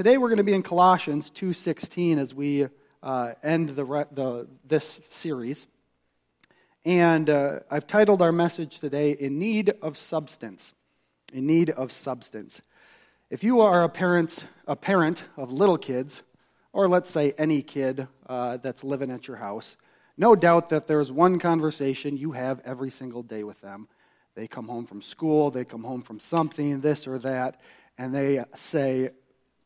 Today we're going to be in Colossians 2:16 as we uh, end the, the, this series. And uh, I've titled our message today, In Need of Substance. In Need of Substance. If you are a parent, a parent of little kids, or let's say any kid uh, that's living at your house, no doubt that there's one conversation you have every single day with them. They come home from school, they come home from something, this or that, and they say,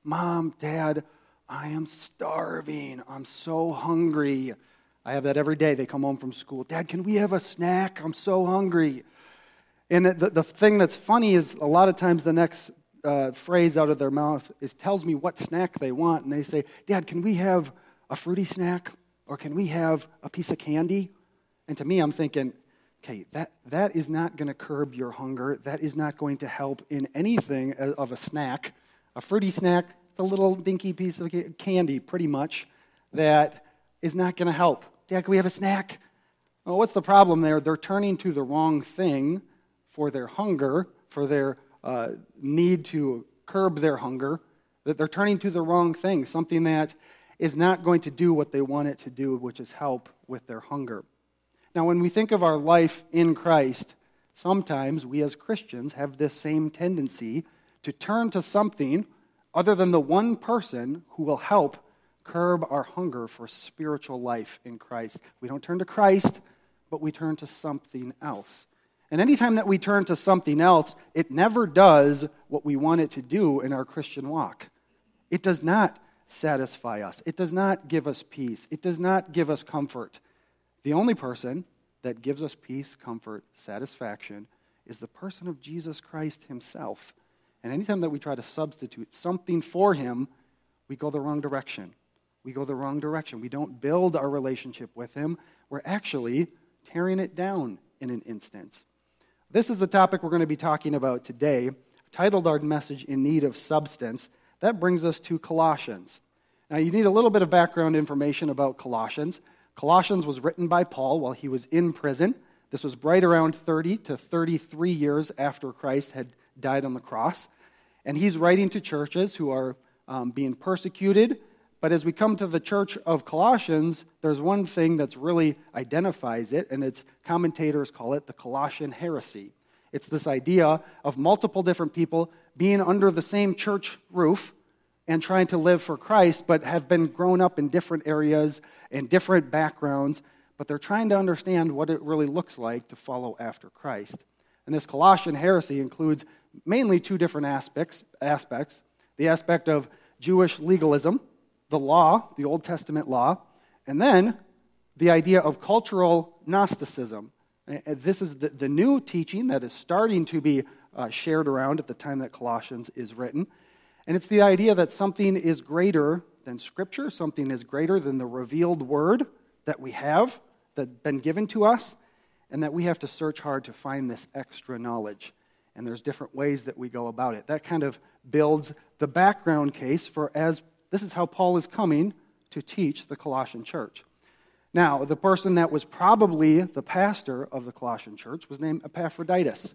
Mom, Dad, I am starving. I'm so hungry. I have that every day. They come home from school. Dad, can we have a snack? I'm so hungry. And the, the thing that's funny is a lot of times the next uh, phrase out of their mouth is tells me what snack they want. And they say, Dad, can we have a fruity snack? Or can we have a piece of candy? And to me, I'm thinking, okay, that, that is not going to curb your hunger. That is not going to help in anything of a snack. A fruity snack, it's a little dinky piece of candy, pretty much, that is not going to help. Dad, can we have a snack? Well, what's the problem there? They're turning to the wrong thing for their hunger, for their uh, need to curb their hunger, that they're turning to the wrong thing, something that is not going to do what they want it to do, which is help with their hunger. Now, when we think of our life in Christ, sometimes we as Christians have this same tendency to turn to something other than the one person who will help curb our hunger for spiritual life in Christ. We don't turn to Christ, but we turn to something else. And anytime that we turn to something else, it never does what we want it to do in our Christian walk. It does not satisfy us, it does not give us peace, it does not give us comfort. The only person that gives us peace, comfort, satisfaction is the person of Jesus Christ himself. And anytime that we try to substitute something for him, we go the wrong direction. We go the wrong direction. We don't build our relationship with him. We're actually tearing it down in an instance. This is the topic we're going to be talking about today. Titled our message In Need of Substance. That brings us to Colossians. Now, you need a little bit of background information about Colossians. Colossians was written by Paul while he was in prison. This was right around 30 to 33 years after Christ had died on the cross. And he's writing to churches who are um, being persecuted. But as we come to the church of Colossians, there's one thing that's really identifies it, and its commentators call it the Colossian heresy. It's this idea of multiple different people being under the same church roof and trying to live for Christ, but have been grown up in different areas and different backgrounds, but they're trying to understand what it really looks like to follow after Christ. And this Colossian heresy includes mainly two different aspects, aspects the aspect of Jewish legalism, the law, the Old Testament law, and then the idea of cultural Gnosticism. This is the, the new teaching that is starting to be uh, shared around at the time that Colossians is written. And it's the idea that something is greater than Scripture, something is greater than the revealed word that we have, that's been given to us, and that we have to search hard to find this extra knowledge. And there's different ways that we go about it. That kind of builds the background case for as this is how Paul is coming to teach the Colossian church. Now, the person that was probably the pastor of the Colossian church was named Epaphroditus.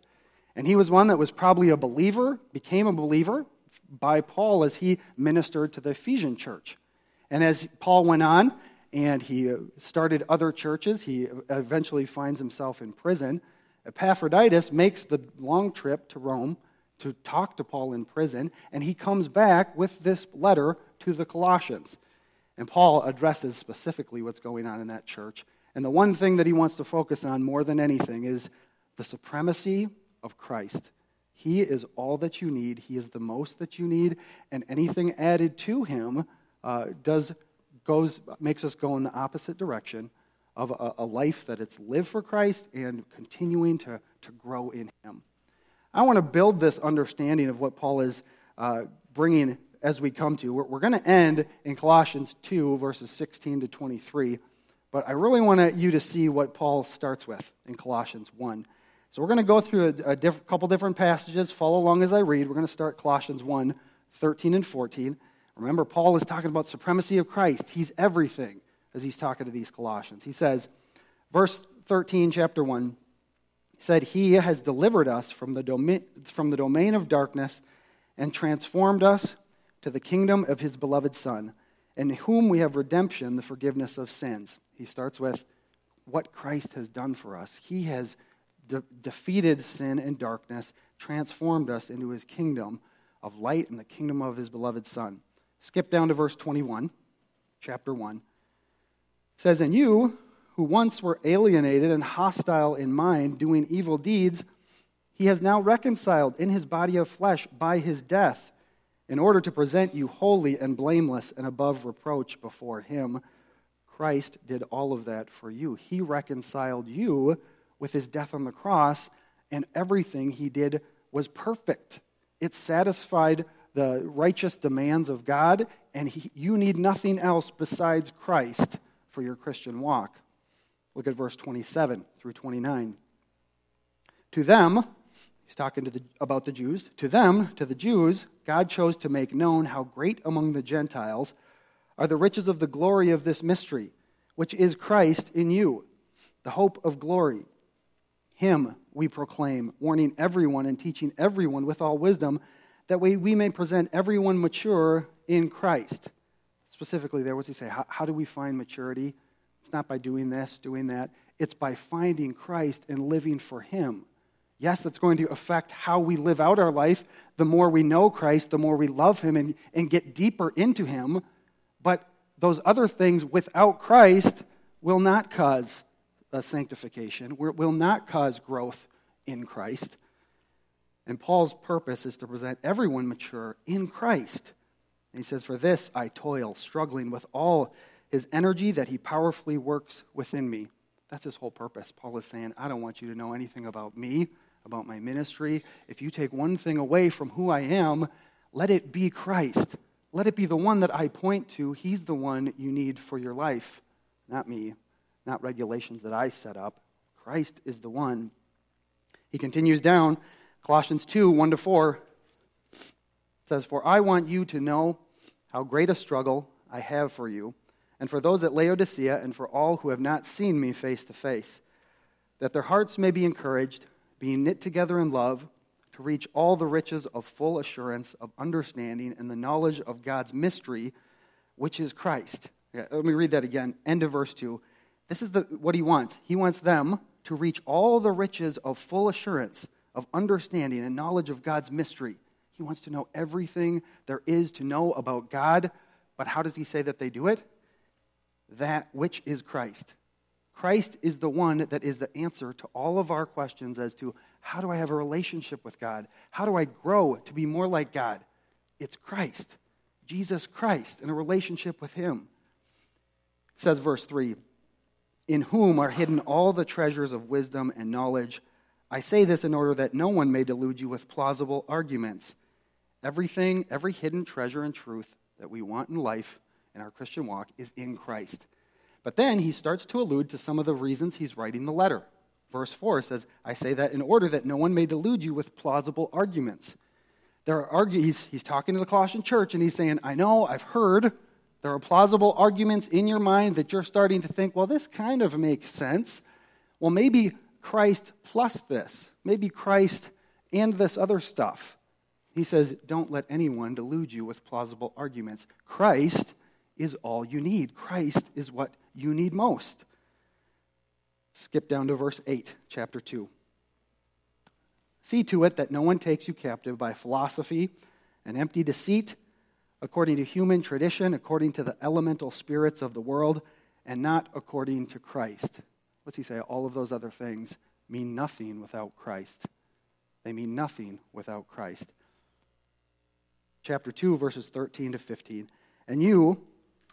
And he was one that was probably a believer, became a believer by Paul as he ministered to the Ephesian church. And as Paul went on and he started other churches, he eventually finds himself in prison. Epaphroditus makes the long trip to Rome to talk to Paul in prison, and he comes back with this letter to the Colossians. And Paul addresses specifically what's going on in that church. And the one thing that he wants to focus on more than anything is the supremacy of Christ. He is all that you need, He is the most that you need, and anything added to Him uh, does, goes, makes us go in the opposite direction of a, a life that it's lived for Christ and continuing to, to grow in Him. I want to build this understanding of what Paul is uh, bringing as we come to. We're, we're going to end in Colossians 2, verses 16 to 23, but I really want you to see what Paul starts with in Colossians 1. So we're going to go through a, a diff- couple different passages. Follow along as I read. We're going to start Colossians 1, 13 and 14. Remember, Paul is talking about supremacy of Christ. He's everything as he's talking to these Colossians. He says, verse 13, chapter 1, he said, He has delivered us from the, domain, from the domain of darkness and transformed us to the kingdom of his beloved Son, in whom we have redemption, the forgiveness of sins. He starts with what Christ has done for us. He has de- defeated sin and darkness, transformed us into his kingdom of light and the kingdom of his beloved Son. Skip down to verse 21, chapter 1. Says, And you, who once were alienated and hostile in mind, doing evil deeds, he has now reconciled in his body of flesh by his death, in order to present you holy and blameless and above reproach before him. Christ did all of that for you. He reconciled you with his death on the cross, and everything he did was perfect. It satisfied the righteous demands of God, and he, you need nothing else besides Christ for your Christian walk. Look at verse 27 through 29. To them, He's talking the, about the Jews. To them, to the Jews, God chose to make known how great among the Gentiles are the riches of the glory of this mystery, which is Christ in you, the hope of glory. Him we proclaim, warning everyone and teaching everyone with all wisdom, that way we may present everyone mature in Christ. Specifically, there, what's he say? How, how do we find maturity? It's not by doing this, doing that. It's by finding Christ and living for Him. Yes, that's going to affect how we live out our life. The more we know Christ, the more we love Him and, and get deeper into Him. But those other things without Christ will not cause a sanctification, will not cause growth in Christ. And Paul's purpose is to present everyone mature in Christ. And he says, For this I toil, struggling with all his energy that he powerfully works within me. That's his whole purpose. Paul is saying, I don't want you to know anything about me about my ministry, if you take one thing away from who I am, let it be Christ. Let it be the one that I point to. He's the one you need for your life, not me, not regulations that I set up. Christ is the one. He continues down, Colossians 2 1 to 4 says, For I want you to know how great a struggle I have for you, and for those at Laodicea, and for all who have not seen me face to face, that their hearts may be encouraged being knit together in love, to reach all the riches of full assurance of understanding and the knowledge of God's mystery, which is Christ. Let me read that again. End of verse 2. This is the, what he wants. He wants them to reach all the riches of full assurance of understanding and knowledge of God's mystery. He wants to know everything there is to know about God. But how does he say that they do it? That which is Christ. Christ is the one that is the answer to all of our questions as to how do I have a relationship with God? How do I grow to be more like God? It's Christ, Jesus Christ, in a relationship with Him. It says, verse 3 In whom are hidden all the treasures of wisdom and knowledge. I say this in order that no one may delude you with plausible arguments. Everything, every hidden treasure and truth that we want in life in our Christian walk is in Christ. But then he starts to allude to some of the reasons he's writing the letter. Verse 4 says, I say that in order that no one may delude you with plausible arguments. There are argu- he's, he's talking to the Colossian church and he's saying, I know, I've heard, there are plausible arguments in your mind that you're starting to think, well, this kind of makes sense. Well, maybe Christ plus this, maybe Christ and this other stuff. He says, don't let anyone delude you with plausible arguments. Christ is all you need. Christ is what you need most. Skip down to verse 8, chapter 2. See to it that no one takes you captive by philosophy and empty deceit, according to human tradition, according to the elemental spirits of the world, and not according to Christ. What's he say? All of those other things mean nothing without Christ. They mean nothing without Christ. Chapter 2, verses 13 to 15. And you,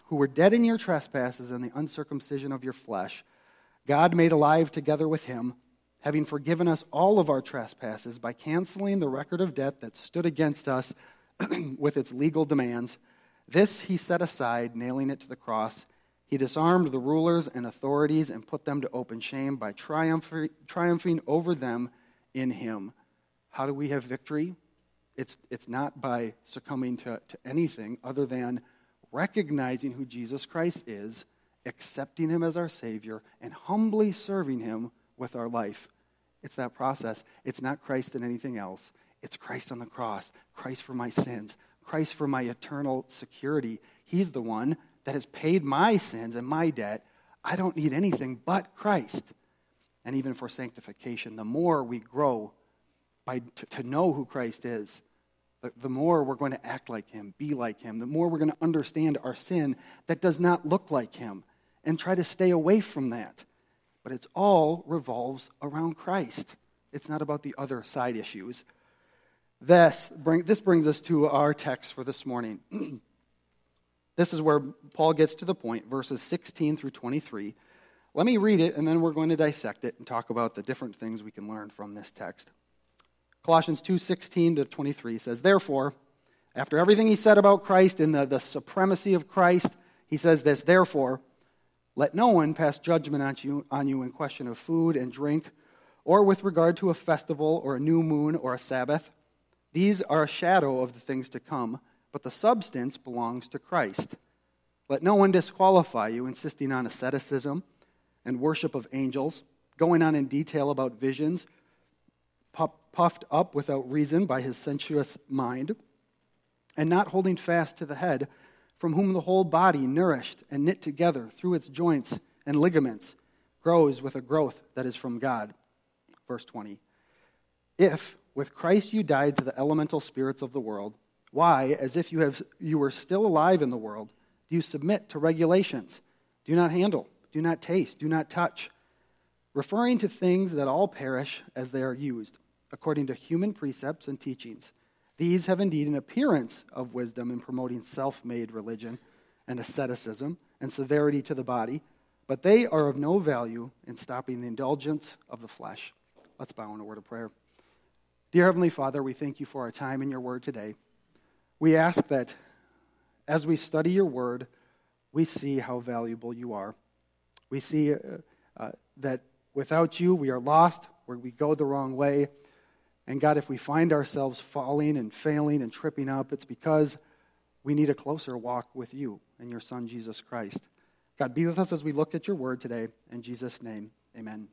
who were dead in your trespasses and the uncircumcision of your flesh, God made alive together with him, having forgiven us all of our trespasses by canceling the record of debt that stood against us with its legal demands. This he set aside, nailing it to the cross. He disarmed the rulers and authorities and put them to open shame by triumphing over them in him. How do we have victory? It's, it's not by succumbing to, to anything other than recognizing who Jesus Christ is, accepting him as our Savior, and humbly serving him with our life. It's that process. It's not Christ and anything else. It's Christ on the cross, Christ for my sins, Christ for my eternal security. He's the one that has paid my sins and my debt. I don't need anything but Christ. And even for sanctification, the more we grow by, to, to know who Christ is, the, more we're going to act like Him, be like Him, the more we're going to understand our sin that does not look like Him and try to stay away from that. But it's all revolves around Christ. It's not about the other side issues. This, bring, this brings us to our text for this morning. this is where Paul gets to the point, verses 16 through 23. Let me read it, and then we're going to dissect it and talk about the different things we can learn from this text. Colossians 2 16 to 23 says, Therefore, after everything he said about Christ and the, the supremacy of Christ, he says this, Therefore, let no one pass judgment on you, on you in question of food and drink, or with regard to a festival, or a new moon, or a Sabbath these are a shadow of the things to come, but the substance belongs to Christ. Let no one disqualify you, insisting on asceticism and worship of angels, going on in detail about visions, puffed up without reason by his sensuous mind, and not holding fast to the head, from whom the whole body, nourished and knit together through its joints and ligaments, grows with a growth that is from God. Verse 20. If, with Christ you died to the elemental spirits of the world. Why, as if you, have, you were still alive in the world, do you submit to regulations? Do not handle, do not taste, do not touch, referring to things that all perish as they are used, according to human precepts and teachings. These have indeed an appearance of wisdom in promoting self made religion and asceticism and severity to the body, but they are of no value in stopping the indulgence of the flesh. Let's bow in a word of prayer. Dear Heavenly Father, we thank you for our time in your word today. We ask that as we study your word, we see how valuable you are. We see uh, uh, that without you, we are lost, where we go the wrong way. And God, if we find ourselves falling and failing and tripping up, it's because we need a closer walk with you and your Son, Jesus Christ. God, be with us as we look at your word today. In Jesus' name, amen.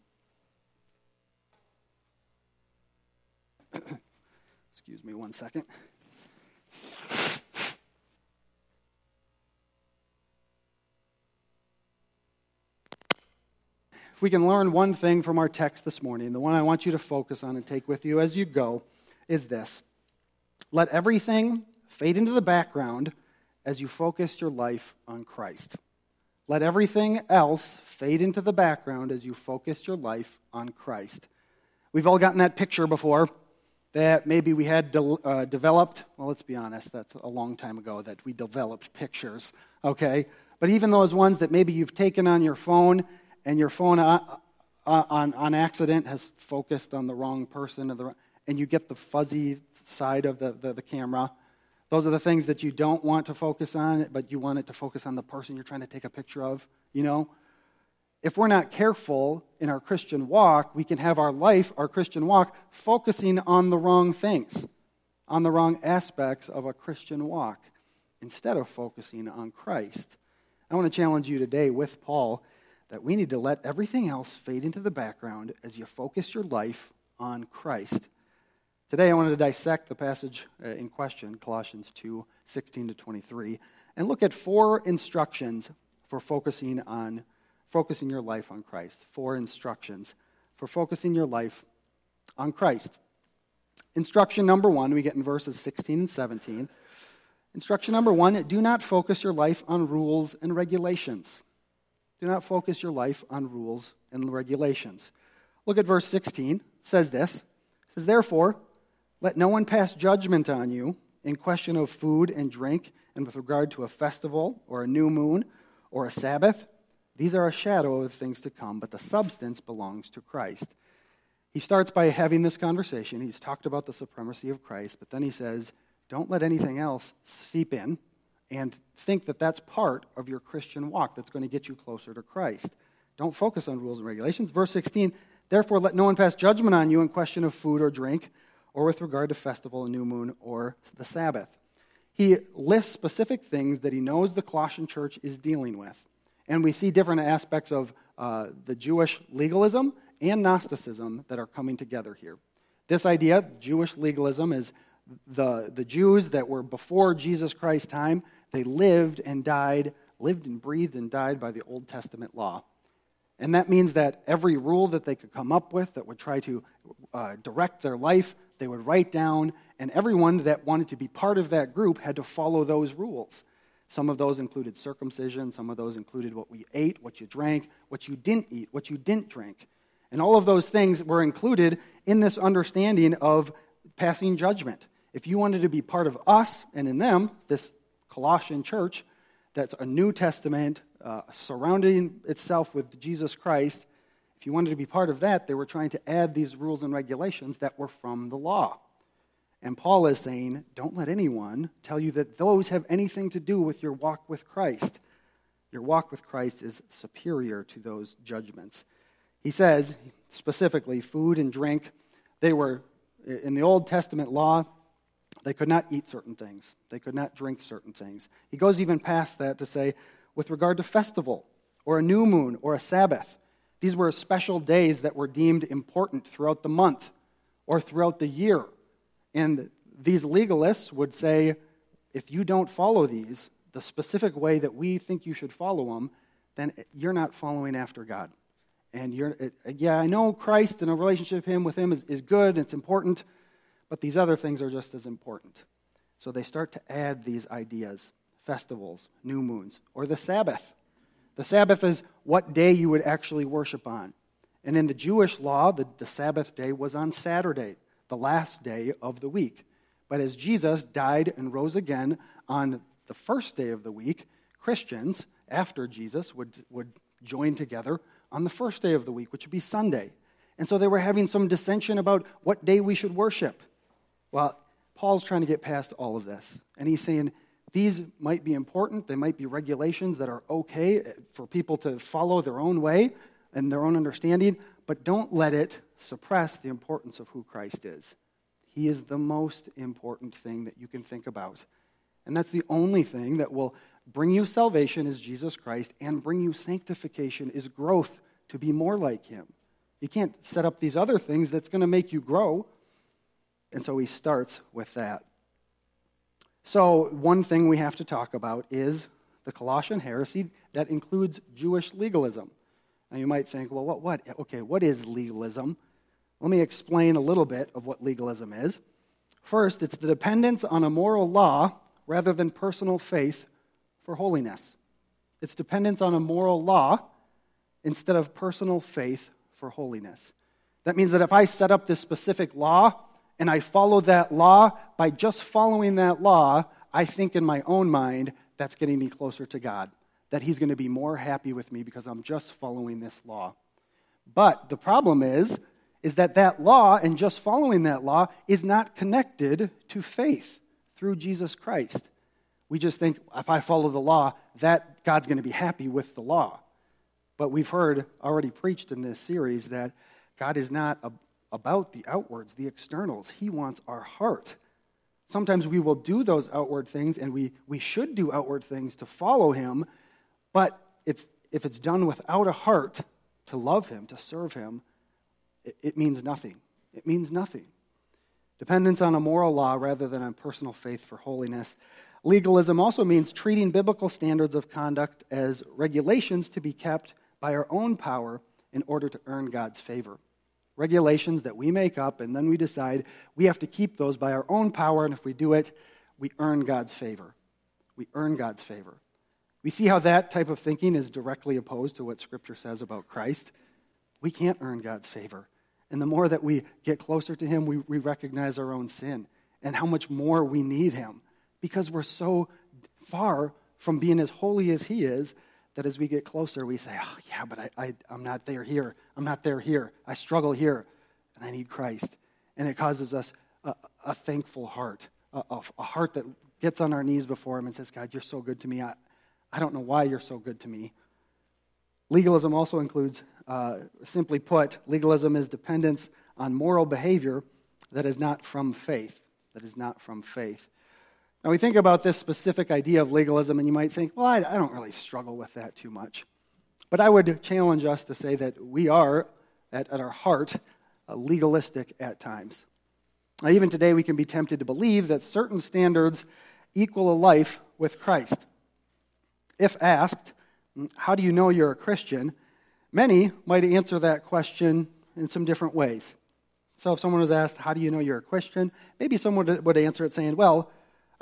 Excuse me one second. We can learn one thing from our text this morning, the one I want you to focus on and take with you as you go is this let everything fade into the background as you focus your life on Christ. Let everything else fade into the background as you focus your life on Christ. We've all gotten that picture before that maybe we had de- uh, developed, well, let's be honest, that's a long time ago that we developed pictures, okay? But even those ones that maybe you've taken on your phone and your phone on, uh, uh, on, on accident has focused on the wrong person, the, and you get the fuzzy side of the, the, the camera. Those are the things that you don't want to focus on, but you want it to focus on the person you're trying to take a picture of, you know? if we're not careful in our Christian walk, we can have our life, our Christian walk, focusing on the wrong things, on the wrong aspects of a Christian walk, instead of focusing on Christ. I want to challenge you today with Paul that we need to let everything else fade into the background as you focus your life on Christ. Today, I wanted to dissect the passage uh, in question, Colossians 2 16 to 23, and look at four instructions for focusing on focusing your life on Christ. Four instructions for focusing your life on Christ. Instruction number one, we get in verses 16 and 17. Instruction number one do not focus your life on rules and regulations. Do not focus your life on rules and regulations. Look at verse 16. It says this. It says, Therefore, let no one pass judgment on you in question of food and drink, and with regard to a festival or a new moon or a Sabbath these are a shadow of things to come, but the substance belongs to Christ. He starts by having this conversation. He's talked about the supremacy of Christ, but then he says, don't let anything else seep in and think that that's part of your Christian walk that's going to get you closer to Christ. Don't focus on rules and regulations. Verse 16, therefore let no one pass judgment on you in question of food or drink, or with regard to festival, a new moon, or the Sabbath. He lists specific things that he knows the Colossian church is dealing with. And we see different aspects of uh, the Jewish legalism and Gnosticism that are coming together here. This idea, Jewish legalism, is the, the Jews that were before Jesus Christ's time, they lived and died, lived and breathed and died by the Old Testament law. And that means that every rule that they could come up with that would try to uh, direct their life, they would write down, and everyone that wanted to be part of that group had to follow those rules. Some of those included circumcision, some of those included what we ate, what you drank, what you didn't eat, what you didn't drink. And all of those things were included in this understanding of passing judgment. If you wanted to be part of us and in them, this Colossian church, that's a New Testament uh, surrounding itself with Jesus Christ, if you wanted to be part of that, they were trying to add these rules and regulations that were from the law. And Paul is saying, don't let anyone tell you that those have anything to do with your walk with Christ. Your walk with Christ is superior to those judgments. He says, specifically, food and drink, they were, in the Old Testament law, they could not eat certain things, they could not drink certain things. He goes even past that to say, with regard to festival, or a new moon, or a Sabbath, these were special days that were deemed important throughout the month or throughout the year. And these legalists would say, if you don't follow these the specific way that we think you should follow them, then you're not following after God. And you're, yeah, I know Christ and a relationship him with him is, is good, it's important, but these other things are just as important. So they start to add these ideas festivals, new moons, or the Sabbath. The Sabbath is what day you would actually worship on. And in the Jewish law, the, the Sabbath day was on Saturday the last day of the week. But as Jesus died and rose again on the first day of the week, Christians, after Jesus, would, would join together on the first day of the week, which would be Sunday. And so they were having some dissension about what day we should worship. Well, Paul's trying to get past all of this. And he's saying these might be important, they might be regulations that are okay for people to follow their own way and their own understanding, but don't let it suppress the importance of who Christ is. He is the most important thing that you can think about. And that's the only thing that will bring you salvation is Jesus Christ, and bring you sanctification is growth to be more like him. You can't set up these other things that's going to make you grow. And so he starts with that. So, one thing we have to talk about is the Colossian heresy that includes Jewish legalism. Now, you might think, well, what, what? Okay, what is legalism? Let me explain a little bit of what legalism is. First, it's the dependence on a moral law rather than personal faith for holiness. It's dependence on a moral law instead of personal faith for holiness. That means that if I set up this specific law and I follow that law, by just following that law, I think in my own mind that's getting me closer to God, that He's going to be more happy with me because I'm just following this law. But the problem is, is that that law and just following that law is not connected to faith through Jesus Christ. We just think if I follow the law, that God's going to be happy with the law. But we've heard already preached in this series that God is not about the outwards, the externals. He wants our heart. Sometimes we will do those outward things, and we, we should do outward things to follow Him, but it's, if it's done without a heart to love Him, to serve Him, it, it means nothing. It means nothing. Dependence on a moral law rather than on personal faith for holiness. Legalism also means treating biblical standards of conduct as regulations to be kept by our own power in order to earn God's favor. Regulations that we make up, and then we decide we have to keep those by our own power, and if we do it, we earn God's favor. We earn God's favor. We see how that type of thinking is directly opposed to what Scripture says about Christ. We can't earn God's favor. And the more that we get closer to Him, we, we recognize our own sin and how much more we need Him because we're so far from being as holy as He is that as we get closer, we say, Oh, yeah, but I, I, I'm not there here. I'm not there here. I struggle here, and I need Christ. And it causes us a, a thankful heart, a, a, heart that gets on our knees before Him and says, God, you're so good to me. I, I don't know why you're so good to me. Legalism also includes, uh, simply put, legalism is dependence on moral behavior that is not from faith. That is not from faith. Now, we think about this specific idea of legalism, and you might think, well, I, I don't really struggle with that too much. But I would challenge us to say that we are, at, at our heart, uh, legalistic at times. even today, we can be tempted to believe that certain standards equal a life with Christ. If asked, How do you know you're a Christian? many might answer that question in some different ways. So if someone was asked, How do you know you're a Christian? maybe someone would answer it saying, Well,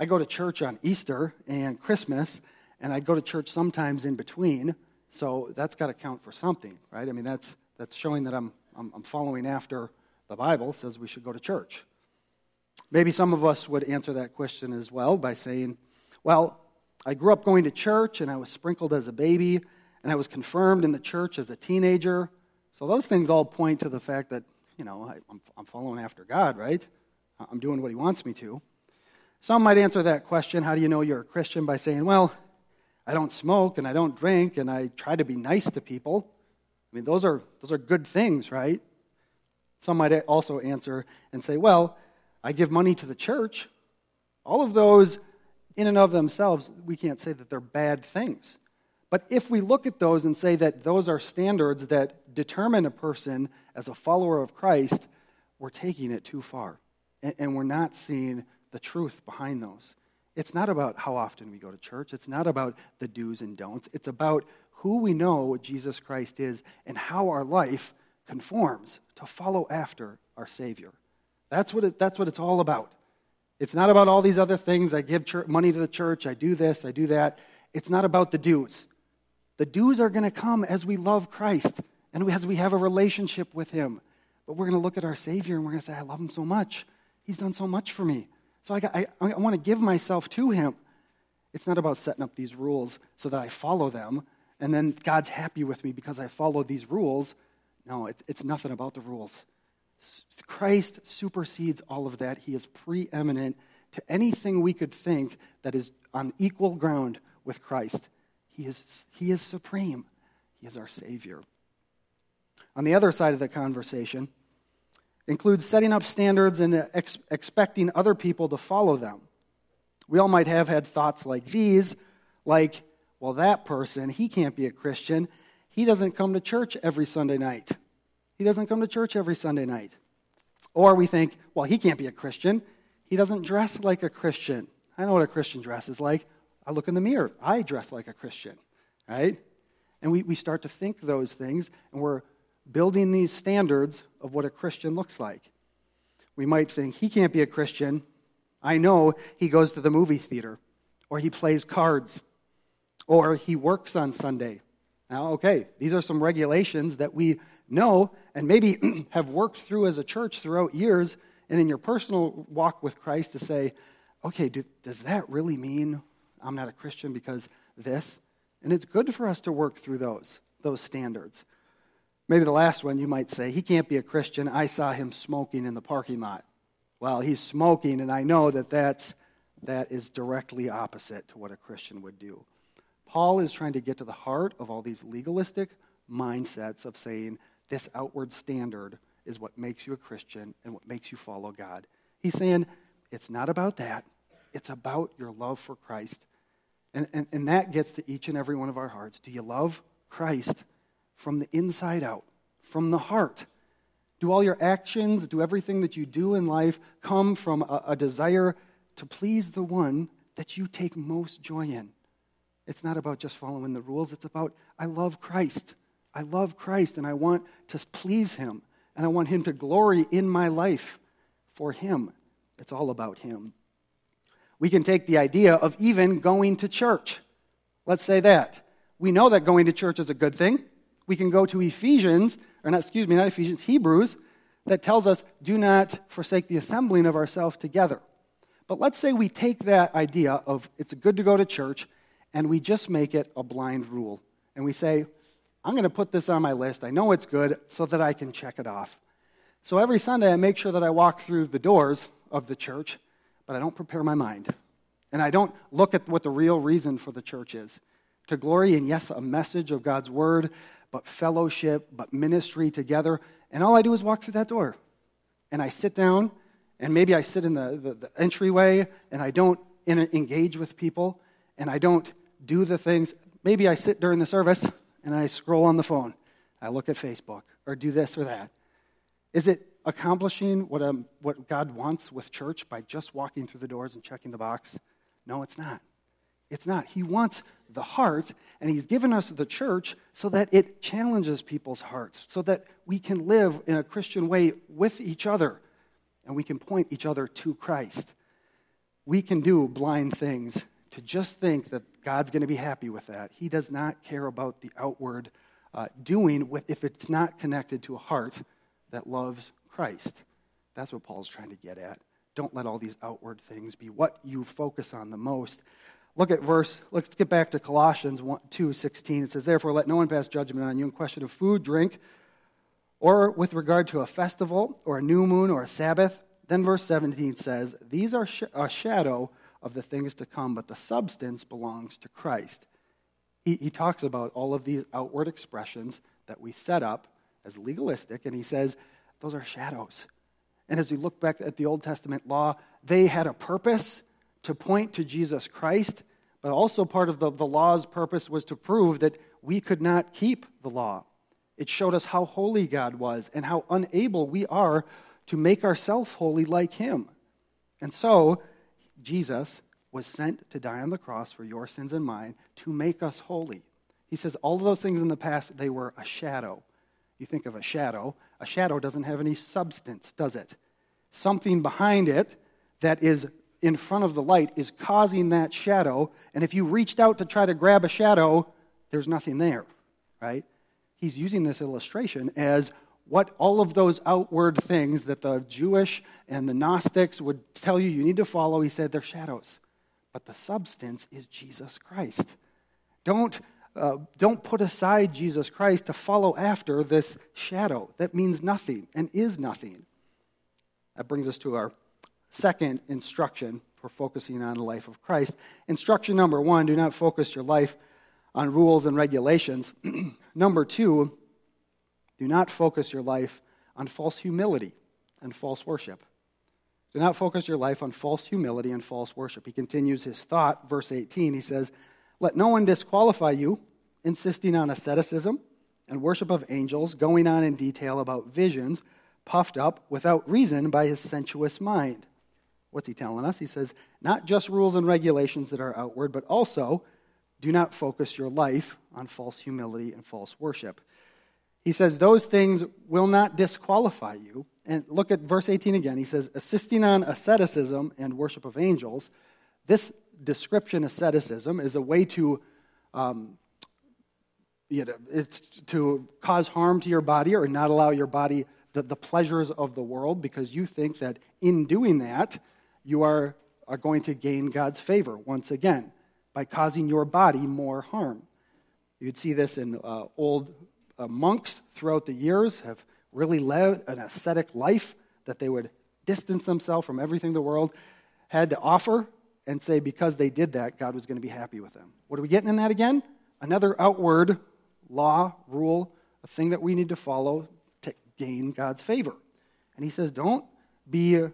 I go to church on Easter and Christmas, and I go to church sometimes in between, so that's got to count for something, right? I mean, that's, that's showing that I'm, I'm, I'm following after the Bible says we should go to church. Maybe some of us would answer that question as well by saying, Well, I grew up going to church and I was sprinkled as a baby and I was confirmed in the church as a teenager. So those things all point to the fact that, you know, I, am I'm following after God, right? I'm doing what He wants me to. Some might answer that question, How do you know you're a Christian? by saying, Well, I don't smoke and I don't drink and I try to be nice to people. I mean, those are, those are good things, right? Some might also answer and say, Well, I give money to the church. All of those, in and of themselves, we can't say that they're bad things. But if we look at those and say that those are standards that determine a person as a follower of Christ, we're taking it too far. And we're not seeing the truth behind those. It's not about how often we go to church. It's not about the do's and don'ts. It's about who we know Jesus Christ is and how our life conforms to follow after our Savior. That's what, it, that's what it's all about. It's not about all these other things. I give church, money to the church, I do this, I do that. It's not about the do's. The do's are going to come as we love Christ and as we have a relationship with Him. But we're going to look at our Savior and we're going to say, I love Him so much. He's done so much for me. So I, got, I, I want to give myself to Him. It's not about setting up these rules so that I follow them and then God's happy with me because I followed these rules. No, it's, it's nothing about the rules. Christ supersedes all of that. He is preeminent to anything we could think that is on equal ground with Christ. He is, he is supreme, He is our Savior. On the other side of the conversation, includes setting up standards and ex- expecting other people to follow them. We all might have had thoughts like these, like, well, that person, he can't be a Christian. He doesn't come to church every Sunday night. He doesn't come to church every Sunday night. Or we think, well, he can't be a Christian. He doesn't dress like a Christian. I know what a Christian dress is like. I look in the mirror. I dress like a Christian, right? And we, we start to think those things, and we're building these standards of what a Christian looks like. We might think, he can't be a Christian. I know he goes to the movie theater, or he plays cards, or he works on Sunday. Now, okay, these are some regulations that we know and maybe have worked through as a church throughout years and in your personal walk with Christ to say, okay, do, does that really mean I'm not a Christian because this? And it's good for us to work through those, those standards. Maybe the last one you might say, he can't be a Christian. I saw him smoking in the parking lot. Well, he's smoking, and I know that that's, that is directly opposite to what a Christian would do. Paul is trying to get to the heart of all these legalistic mindsets of saying this outward standard is what makes you a Christian and what makes you follow God. He's saying it's not about that, it's about your love for Christ. And, and, and that gets to each and every one of our hearts. Do you love Christ from the inside out, from the heart? Do all your actions, do everything that you do in life come from a, a desire to please the one that you take most joy in? It's not about just following the rules, it's about, I love Christ. I love Christ and I want to please him and I want him to glory in my life for him. It's all about him. We can take the idea of even going to church. Let's say that. We know that going to church is a good thing. We can go to Ephesians, or not, excuse me, not Ephesians, Hebrews, that tells us, do not forsake the assembling of ourselves together. But let's say we take that idea of it's good to go to church and we just make it a blind rule. And we say, I'm going to put this on my list. I know it's good so that I can check it off. So every Sunday, I make sure that I walk through the doors of the church, but I don't prepare my mind. And I don't look at what the real reason for the church is to glory in, yes, a message of God's word, but fellowship, but ministry together. And all I do is walk through that door. And I sit down, and maybe I sit in the, the, the entryway, and I don't in, engage with people, and I don't do the things. Maybe I sit during the service and I scroll on the phone. I look at Facebook or do this or that. Is it accomplishing what, um, what God wants with church by just walking through the doors and checking the box? No, it's not. It's not. He wants the heart, and He's given us the church so that it challenges people's hearts, so that we can live in a Christian way with each other, and we can point each other to Christ. We can do blind things to just think that God's going to be happy with that. He does not care about the outward uh, doing if it's not connected to a heart that loves Christ. That's what Paul's trying to get at. Don't let all these outward things be what you focus on the most. Look at verse, let's get back to Colossians 2 16. It says, Therefore, let no one pass judgment on you in question of food, drink, or with regard to a festival, or a new moon, or a Sabbath. Then verse 17 says, These are sh- a shadow of the things to come, but the substance belongs to Christ. He, he talks about all of these outward expressions that we set up as legalistic, and he says, Those are shadows. And as we look back at the Old Testament law, they had a purpose to point to Jesus Christ, but also part of the, the law's purpose was to prove that we could not keep the law. It showed us how holy God was and how unable we are to make ourselves holy like Him. And so, Jesus was sent to die on the cross for your sins and mine to make us holy. He says all of those things in the past, they were a shadow. You think of a shadow, a shadow doesn't have any substance, does it? Something behind it that is in front of the light is causing that shadow. And if you reached out to try to grab a shadow, there's nothing there, right? He's using this illustration as what all of those outward things that the Jewish and the Gnostics would tell you you need to follow, he said they're shadows. But the substance is Jesus Christ. Don't, uh, don't put aside Jesus Christ to follow after this shadow. That means nothing and is nothing. That brings us to our second instruction for focusing on the life of Christ. Instruction number one do not focus your life on rules and regulations. number two, do not focus your life on false humility and false worship. Do not focus your life on false humility and false worship. He continues his thought, verse 18. He says, Let no one disqualify you, insisting on asceticism and worship of angels, going on in detail about visions, puffed up without reason by his sensuous mind What's he telling us? He says, not just rules and regulations that are outward, but also do not focus your life on false humility and false worship. He says, those things will not disqualify you. And look at verse 18 again. He says, assisting on asceticism and worship of angels. This description, asceticism, is a way to. Um, you know, it's to cause harm to your body or not allow your body the, the pleasures of the world because you think that in doing that, you are, are going to gain God's favor once again by causing your body more harm. You'd see this in uh, old uh, monks throughout the years have really led an ascetic life that they would distance themselves from everything the world had to offer and say because they did that, God was going to be happy with them. What are we getting in that again? Another outward law, rule, a thing that we need to follow to gain God's favor. And he says, don't be uh,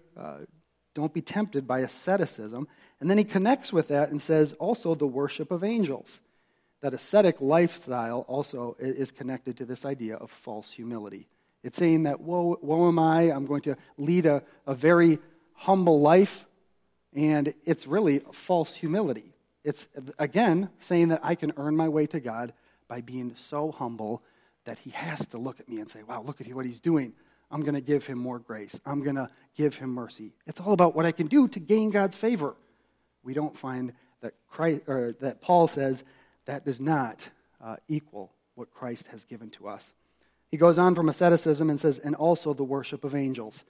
don't be tempted by asceticism. And then he connects with that and says also the worship of angels. That ascetic lifestyle also is connected to this idea of false humility. It's saying that, woe, woe am I, I'm going to lead a, a very humble life, and it's really false humility. It's, again, saying that I can earn my way to God by being so humble that He has to look at me and say, wow, look at what He's doing. I'm going to give him more grace. I'm going to give him mercy. It's all about what I can do to gain God's favor. We don't find that Christ, or that Paul says that does not uh, equal what Christ has given to us. He goes on from asceticism and says, and also the worship of angels.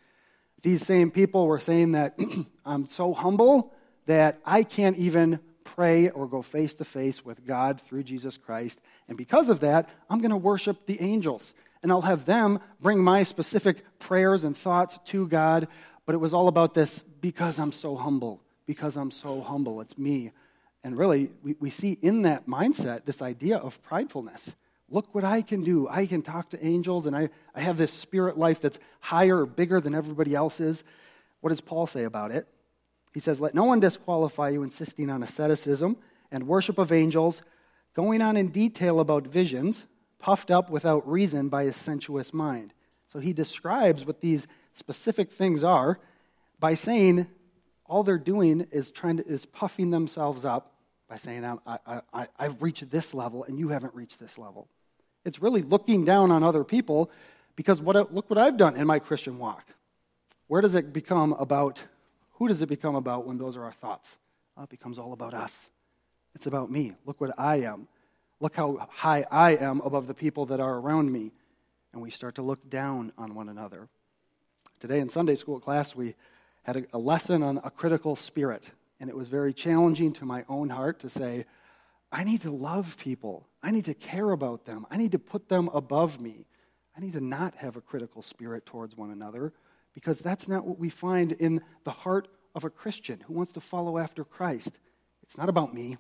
These same people were saying that I'm so humble that I can't even pray or go face to face with God through Jesus Christ. And because of that, I'm going to worship the angels and I'll have them bring my specific prayers and thoughts to God. But it was all about this because I'm so humble, because I'm so humble. It's me. And really, we, we see in that mindset this idea of pridefulness. Look what I can do. I can talk to angels, and I, I have this spirit life that's higher or bigger than everybody else's. What does Paul say about it? He says, Let no one disqualify you, insisting on asceticism and worship of angels, going on in detail about visions puffed up without reason by his sensuous mind. So he describes what these specific things are by saying all they're doing is trying to is puffing themselves up by saying I, I, I, have reached this level and you haven't reached this level. It's really looking down on other people because what, look what I've done in my Christian walk. Where does it become about? Who does it become about when those are our thoughts? Well, it becomes all about us. It's about me. Look what I am. Look how high I am above the people that are around me. And we start to look down on one another. Today in Sunday school class, we had a, a lesson on a critical spirit. And it was very challenging to my own heart to say, I need to love people. I need to care about them. I need to put them above me. I need to not have a critical spirit towards one another because that's not what we find in the heart of a Christian who wants to follow after Christ. It's not about me,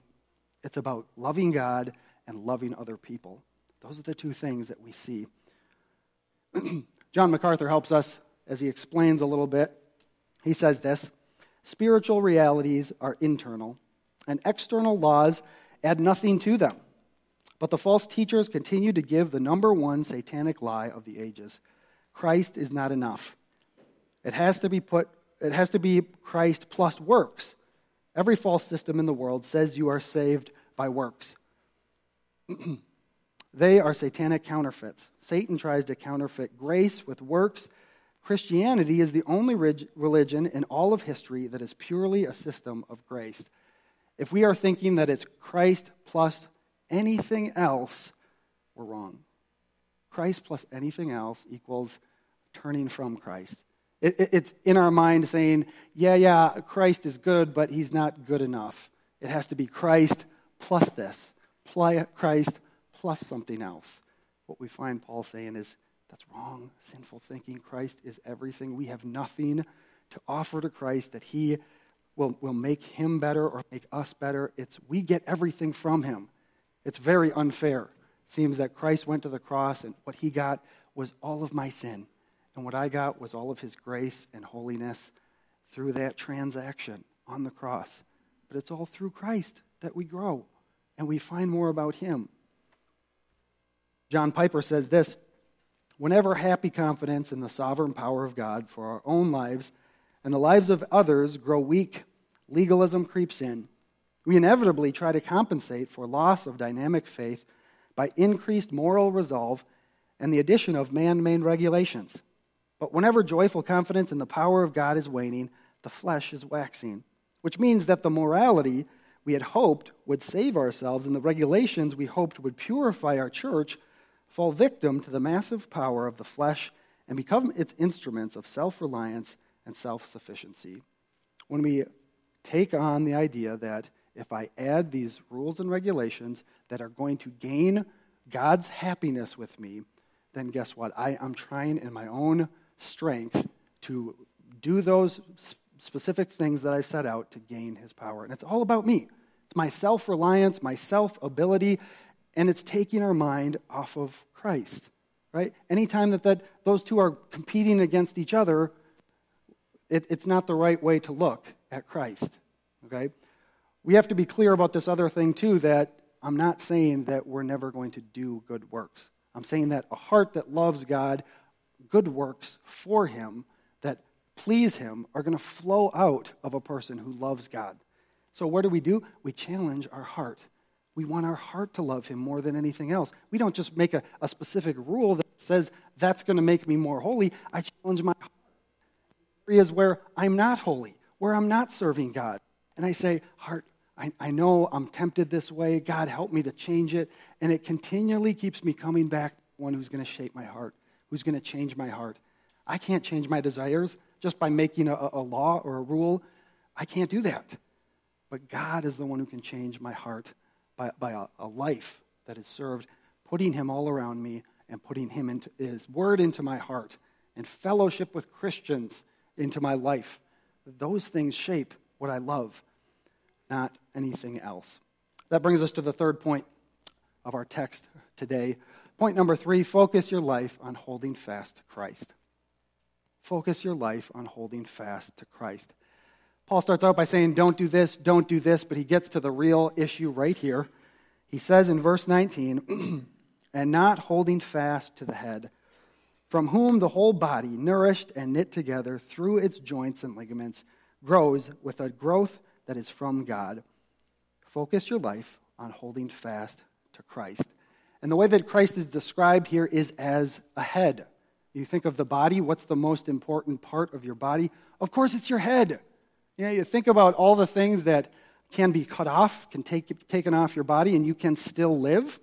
it's about loving God and loving other people. Those are the two things that we see. John MacArthur helps us as he explains a little bit. He says this Spiritual realities are internal, and external laws add nothing to them. But the false teachers continue to give the number one satanic lie of the ages Christ is not enough. It has to be put it has to be Christ plus works. Every false system in the world says you are saved by works. they are satanic counterfeits. Satan tries to counterfeit grace with works. Christianity is the only religion in all of history that is purely a system of grace. If we are thinking that it's Christ plus anything else, we're wrong. Christ plus anything else equals turning from Christ. It, it, it's in our mind saying, yeah, yeah, Christ is good, but he's not good enough. It has to be Christ plus this, Christ plus something else. What we find Paul saying is, that's wrong, sinful thinking. Christ is everything. We have nothing to offer to Christ that he will, will make him better or make us better. It's we get everything from him. It's very unfair. It seems that Christ went to the cross and what he got was all of my sin. And what I got was all of his grace and holiness through that transaction on the cross. But it's all through Christ that we grow and we find more about him. John Piper says this Whenever happy confidence in the sovereign power of God for our own lives and the lives of others grow weak, legalism creeps in. We inevitably try to compensate for loss of dynamic faith by increased moral resolve and the addition of man made regulations. But whenever joyful confidence in the power of God is waning, the flesh is waxing, which means that the morality we had hoped would save ourselves and the regulations we hoped would purify our church fall victim to the massive power of the flesh and become its instruments of self reliance and self sufficiency. When we take on the idea that if I add these rules and regulations that are going to gain God's happiness with me, then guess what? I, am trying in my own strength to do those specific things that I set out to gain his power. And it's all about me. My self reliance, my self ability, and it's taking our mind off of Christ. Right? Anytime that, that those two are competing against each other, it, it's not the right way to look at Christ. Okay? We have to be clear about this other thing, too, that I'm not saying that we're never going to do good works. I'm saying that a heart that loves God, good works for him that please him are going to flow out of a person who loves God. So, what do we do? We challenge our heart. We want our heart to love him more than anything else. We don't just make a, a specific rule that says that's going to make me more holy. I challenge my heart. Areas where I'm not holy, where I'm not serving God. And I say, Heart, I, I know I'm tempted this way. God, help me to change it. And it continually keeps me coming back to one who's going to shape my heart who's going to change my heart. I can't change my desires just by making a, a, law or a rule. I can't do that. But God is the one who can change my heart by, by a, a life that is served, putting Him all around me and putting Him into His Word into my heart and fellowship with Christians into my life. Those things shape what I love, not anything else. That brings us to the third point of our text today Point number three focus your life on holding fast to Christ. Focus your life on holding fast to Christ. Paul starts out by saying, Don't do this, don't do this, but he gets to the real issue right here. He says in verse 19, And not holding fast to the head, from whom the whole body, nourished and knit together through its joints and ligaments, grows with a growth that is from God. Focus your life on holding fast to Christ. And the way that Christ is described here is as a head. You think of the body, what's the most important part of your body? Of course, it's your head. You, know, you think about all the things that can be cut off, can take taken off your body, and you can still live.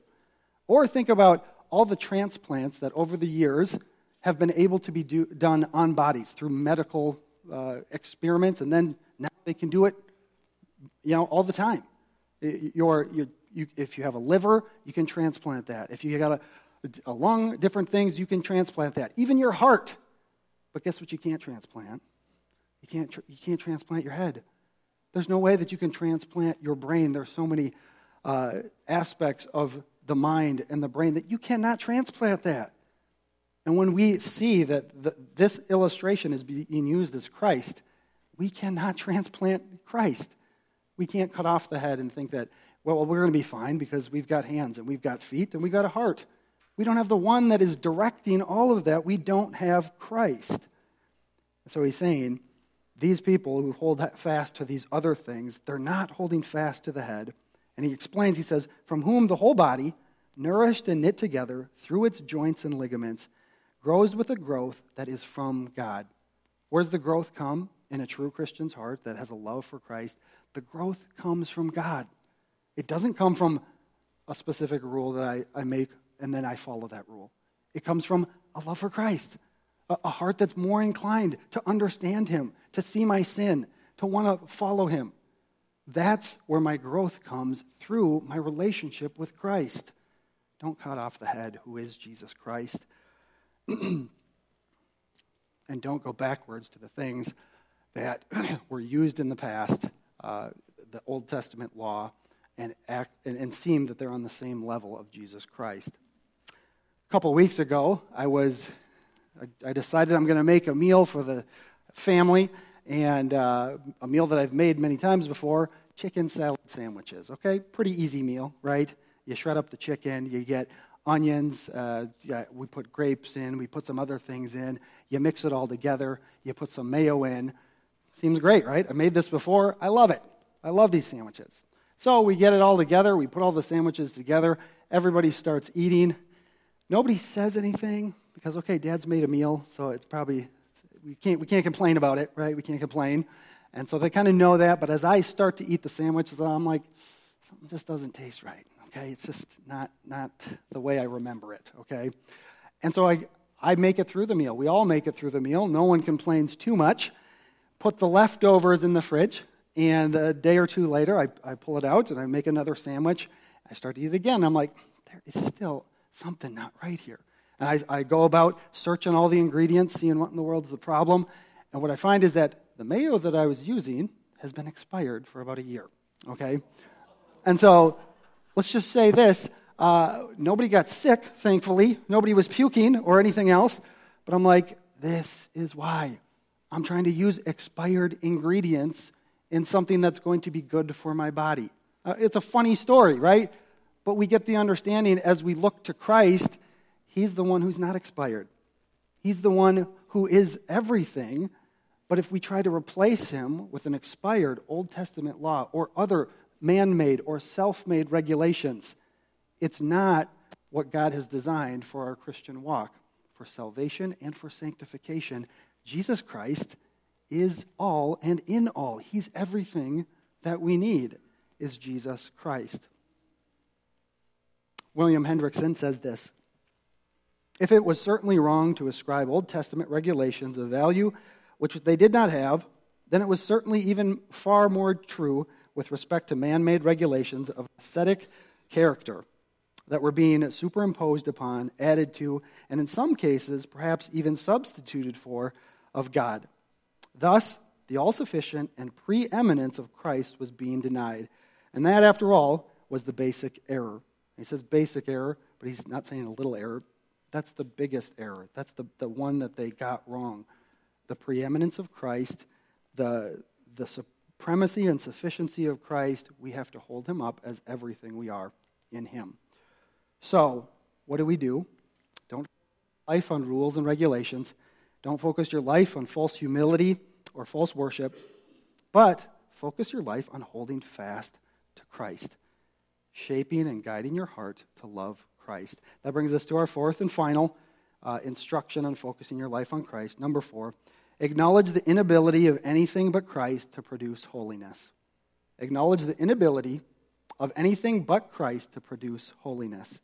Or think about all the transplants that over the years have been able to be do, done on bodies through medical uh, experiments, and then now they can do it, you know, all the time. You, if you have a liver, you can transplant that. If you got a, a lung, different things, you can transplant that. Even your heart. But guess what you can't transplant? You can't, you can't transplant your head. There's no way that you can transplant your brain. There's so many uh, aspects of the mind and the brain that you cannot transplant that. And when we see that the, this illustration is being used as Christ, we cannot transplant Christ. We can't cut off the head and think that, well, we're going to be fine because we've got hands and we've got feet and we've got a heart. We don't have the one that is directing all of that. We don't have Christ. So he's saying, these people who hold fast to these other things, they're not holding fast to the head. And he explains, he says, from whom the whole body, nourished and knit together through its joints and ligaments, grows with a growth that is from God. Where's the growth come in a true Christian's heart that has a love for Christ? The growth comes from God. It doesn't come from a specific rule that I, I make and then I follow that rule. It comes from a love for Christ, a, heart that's more inclined to understand Him, to see my sin, to want to follow Him. That's where my growth comes through my relationship with Christ. Don't cut off the head, who is Jesus Christ. and don't go backwards to the things that were used in the past, uh, the Old Testament law, and, act, and, and seem that they're on the same level of Jesus Christ. A couple weeks ago, I was I, decided I'm going to make a meal for the family, and uh, a meal that I've made many times before: chicken salad sandwiches. Okay, pretty easy meal, right? You shred up the chicken, you get onions, uh, yeah, we put grapes in, we put some other things in. You mix it all together, you put some mayo in. Seems great, right? I made this before. I love it. I love these sandwiches. So we get it all together, we put all the sandwiches together, everybody starts eating. Nobody says anything because, okay, dad's made a meal, so it's probably, we can't, we can't complain about it, right? We can't complain. And so they kind of know that, but as I start to eat the sandwiches, I'm like, something just doesn't taste right okay? It's just not, not the way I remember it, okay? And so I, I make it through the meal. We all make it through the meal. No one complains too much. Put the leftovers in the fridge, and a day or two later, I, I pull it out and I make another sandwich. I start to eat it again. I'm like, there is still something not right here. And I, I go about searching all the ingredients, seeing what in the world is the problem. And what I find is that the mayo that I was using has been expired for about a year, okay? And so let's just say this uh, nobody got sick, thankfully. Nobody was puking or anything else. But I'm like, this is why. I'm trying to use expired ingredients in something that's going to be good for my body. Uh, it's a funny story, right? But we get the understanding as we look to Christ, He's the one who's not expired. He's the one who is everything. But if we try to replace Him with an expired Old Testament law or other man made or self made regulations. It's not what God has designed for our Christian walk, for salvation and for sanctification. Jesus Christ is all and in all. He's everything that we need, is Jesus Christ. William Hendriksen says this If it was certainly wrong to ascribe Old Testament regulations a value which they did not have, then it was certainly even far more true with respect to man made regulations of ascetic character that were being superimposed upon, added to, and in some cases, perhaps even substituted for, of God. Thus, the all sufficient and preeminence of Christ was being denied. And that, after all, was the basic error. He says basic error, but he's not saying a little error. That's the biggest error. That's the, the one that they got wrong. The preeminence of Christ, the, the supremacy and sufficiency of Christ, we have to hold him up as everything we are in him. So, what do we do? Don't life on rules and regulations. Don't focus your life on false humility or false worship, but focus your life on holding fast to Christ, shaping and guiding your heart to love Christ. That brings us to our fourth and final uh, instruction on focusing your life on Christ. Number four, acknowledge the inability of anything but Christ to produce holiness. Acknowledge the inability of anything but Christ to produce holiness.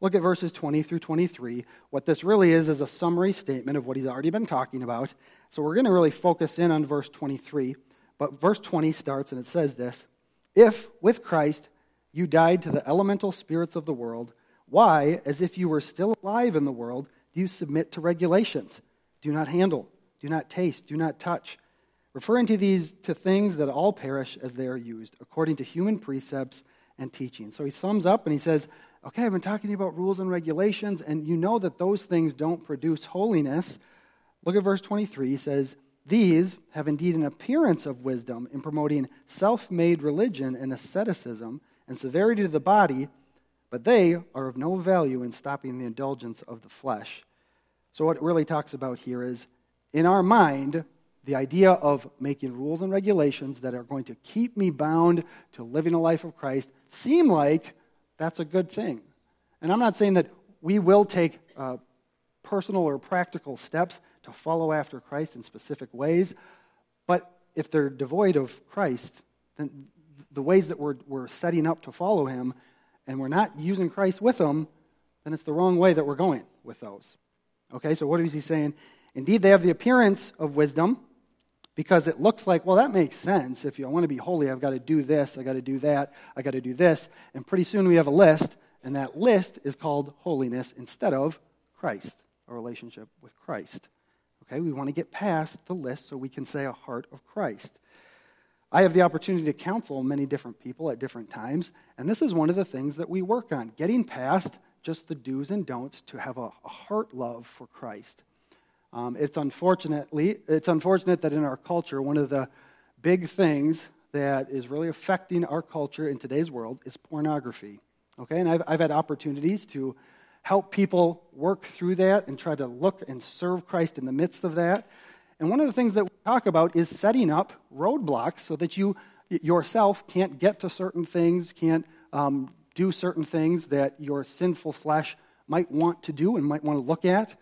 Look at verses 20 through 23. What this really is is a summary statement of what he's already been talking about. So we're going to really focus in on verse 23. But verse 20 starts and it says this If with Christ you died to the elemental spirits of the world, why, as if you were still alive in the world, do you submit to regulations? Do not handle, do not taste, do not touch, referring to these to things that all perish as they are used, according to human precepts and teaching. So he sums up and he says, Okay, I've been talking to you about rules and regulations, and you know that those things don't produce holiness. Look at verse 23. He says, These have indeed an appearance of wisdom in promoting self made religion and asceticism and severity to the body but they are of no value in stopping the indulgence of the flesh. So, what it really talks about here is in our mind, the idea of making rules and regulations that are going to keep me bound to living a life of Christ seem like that's a good thing. And I'm not saying that we will take uh, personal or practical steps to follow after Christ in specific ways, but if they're devoid of Christ, then the ways that we're, we're setting up to follow Him and we're not using Christ with them, then it's the wrong way that we're going with those. Okay, so what is he saying? Indeed, they have the appearance of wisdom because it looks like, well, that makes sense. If you I want to be holy, I've got to do this, I've got to do that, I've got to do this. And pretty soon we have a list, and that list is called holiness instead of Christ, a relationship with Christ. Okay, we want to get past the list so we can say a heart of Christ. I have the opportunity to counsel many different people at different times, and this is one of the things that we work on getting past just the do's and don'ts to have a, a heart love for Christ. Um, it's unfortunately it's unfortunate that in our culture, one of the big things that is really affecting our culture in today's world is pornography. Okay, and I've, I've had opportunities to help people work through that and try to look and serve Christ in the midst of that. And one of the things that we talk about is setting up roadblocks so that you yourself can't get to certain things, can't um, do certain things that your sinful flesh might want to do and might want to look at.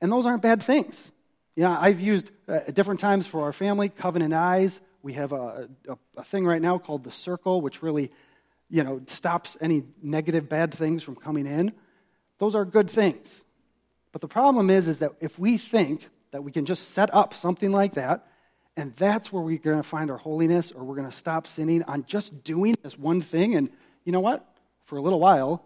And those aren't bad things. Yeah, I've used uh, at different times for our family covenant eyes. We have a, a, a thing right now called the circle, which really, you know, stops any negative, bad things from coming in. Those are good things. But the problem is, is that if we think that we can just set up something like that, and that's where we're going to find our holiness, or we're going to stop sinning on just doing this one thing. And you know what? For a little while,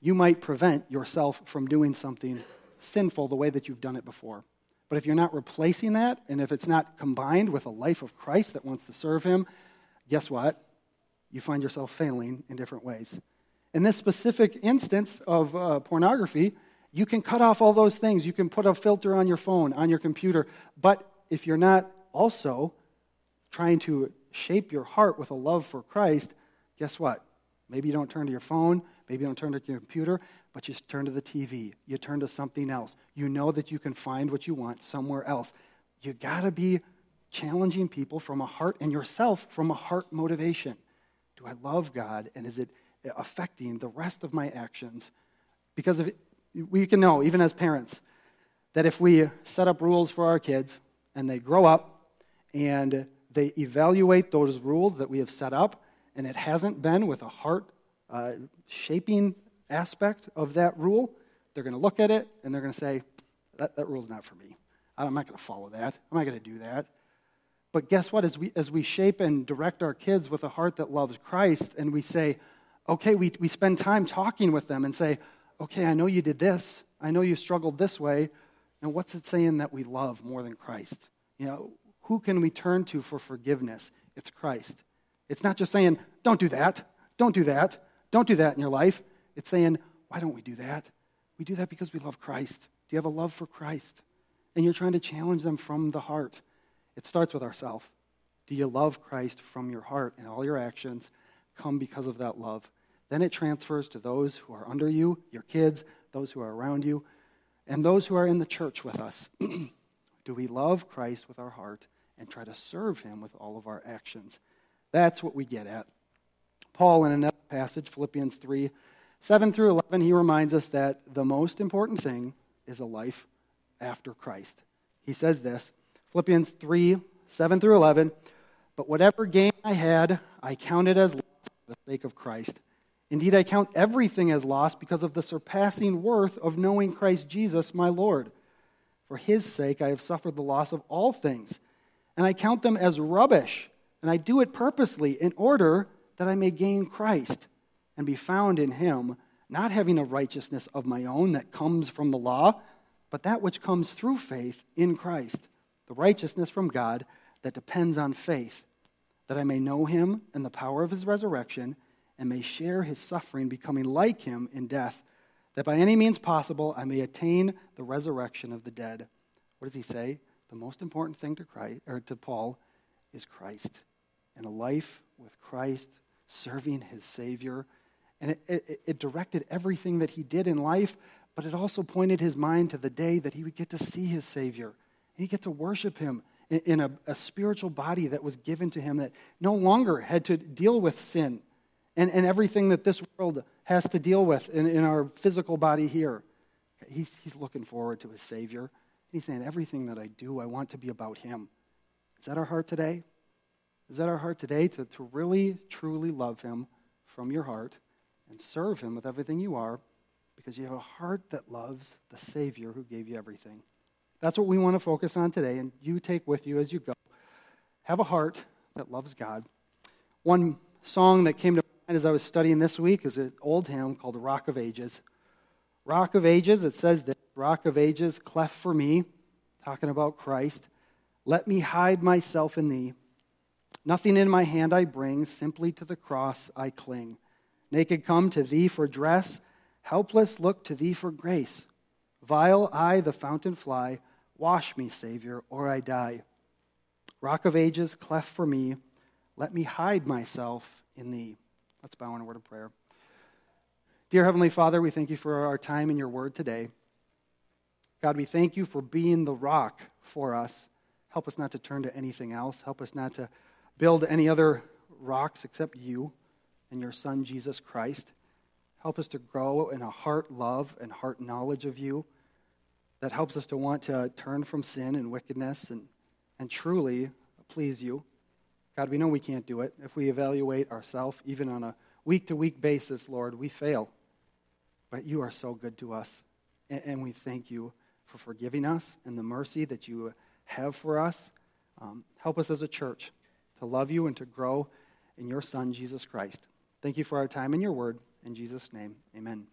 you might prevent yourself from doing something sinful the way that you've done it before. But if you're not replacing that, and if it's not combined with a life of Christ that wants to serve Him, guess what? You find yourself failing in different ways. In this specific instance of uh, pornography, you can cut off all those things. You can put a filter on your phone, on your computer. But if you're not also trying to shape your heart with a love for Christ, guess what? Maybe you don't turn to your phone, maybe you don't turn to your computer, but you turn to the TV. You turn to something else. You know that you can find what you want somewhere else. You got to be challenging people from a heart and yourself from a heart motivation. Do I love God and is it affecting the rest of my actions? Because if we can know, even as parents, that if we set up rules for our kids and they grow up and they evaluate those rules that we have set up, and it hasn't been with a heart uh, shaping aspect of that rule, they're going to look at it and they're going to say, that, that rule's not for me. I'm not going to follow that. I'm not going to do that. But guess what? As we, as we shape and direct our kids with a heart that loves Christ, and we say, okay, we, we spend time talking with them and say, okay, I know you did this. I know you struggled this way. And what's it saying that we love more than Christ? You know, who can we turn to for forgiveness? It's Christ. It's not just saying, don't do that, don't do that, don't do that in your life. It's saying, why don't we do that? We do that because we love Christ. Do you have a love for Christ? And you're trying to challenge them from the heart. It starts with ourselves. Do you love Christ from your heart and all your actions come because of that love? Then it transfers to those who are under you, your kids, those who are around you. and those who are in the church with us. Do we love Christ with our heart and try to serve him with all of our actions? That's what we get at. Paul, in another passage, Philippians 3 7 through 11, he reminds us that the most important thing is a life after Christ. He says this Philippians 3 7 through 11. But whatever gain I had, I counted as loss for the sake of Christ. Indeed, I count everything as loss because of the surpassing worth of knowing Christ Jesus, my Lord. For his sake, I have suffered the loss of all things, and I count them as rubbish, and I do it purposely in order that I may gain Christ and be found in him, not having a righteousness of my own that comes from the law, but that which comes through faith in Christ, the righteousness from God that depends on faith, that I may know him and the power of his resurrection, and may share his suffering, becoming like him in death, that by any means possible I may attain the resurrection of the dead. What does he say? The most important thing to Christ or to Paul is Christ. And a life with Christ, serving his Savior. And it, it, it directed everything that he did in life, but it also pointed his mind to the day that he would get to see his Savior. And he'd get to worship him in a, a, spiritual body that was given to him that no longer had to deal with sin and, and everything that this world has to deal with in, in our physical body here. He's, he's looking forward to his Savior. He's saying, Everything that I do, I want to be about him. Is that our heart today? Is that our heart today to, to really, truly love him from your heart and serve him with everything you are because you have a heart that loves the Savior who gave you everything? That's what we want to focus on today, and you take with you as you go. Have a heart that loves God. One song that came to mind as I was studying this week is an old hymn called Rock of Ages. Rock of Ages, it says that Rock of Ages, cleft for me, talking about Christ. Let me hide myself in thee. Nothing in my hand I bring, simply to the cross I cling. Naked come to thee for dress, helpless look to thee for grace. Vile I the fountain fly, Wash me, Savior, or I die. Rock of ages, cleft for me, let me hide myself in thee. Let's bow in a word of prayer. Dear Heavenly Father, we thank you for our time in your word today. God, we thank you for being the rock for us. Help us not to turn to anything else. Help us not to build any other rocks except you and your Son, Jesus Christ. Help us to grow in a heart love and heart knowledge of you that helps us to want to turn from sin and wickedness and, and truly please you. God, we know we can't do it. If we evaluate ourselves, even on a week to week basis, Lord, we fail. But you are so good to us. And, we thank you for forgiving us and the mercy that you have for us. Um, help us as a church to love you and to grow in your Son, Jesus Christ. Thank you for our time and your word. In Jesus' name, amen.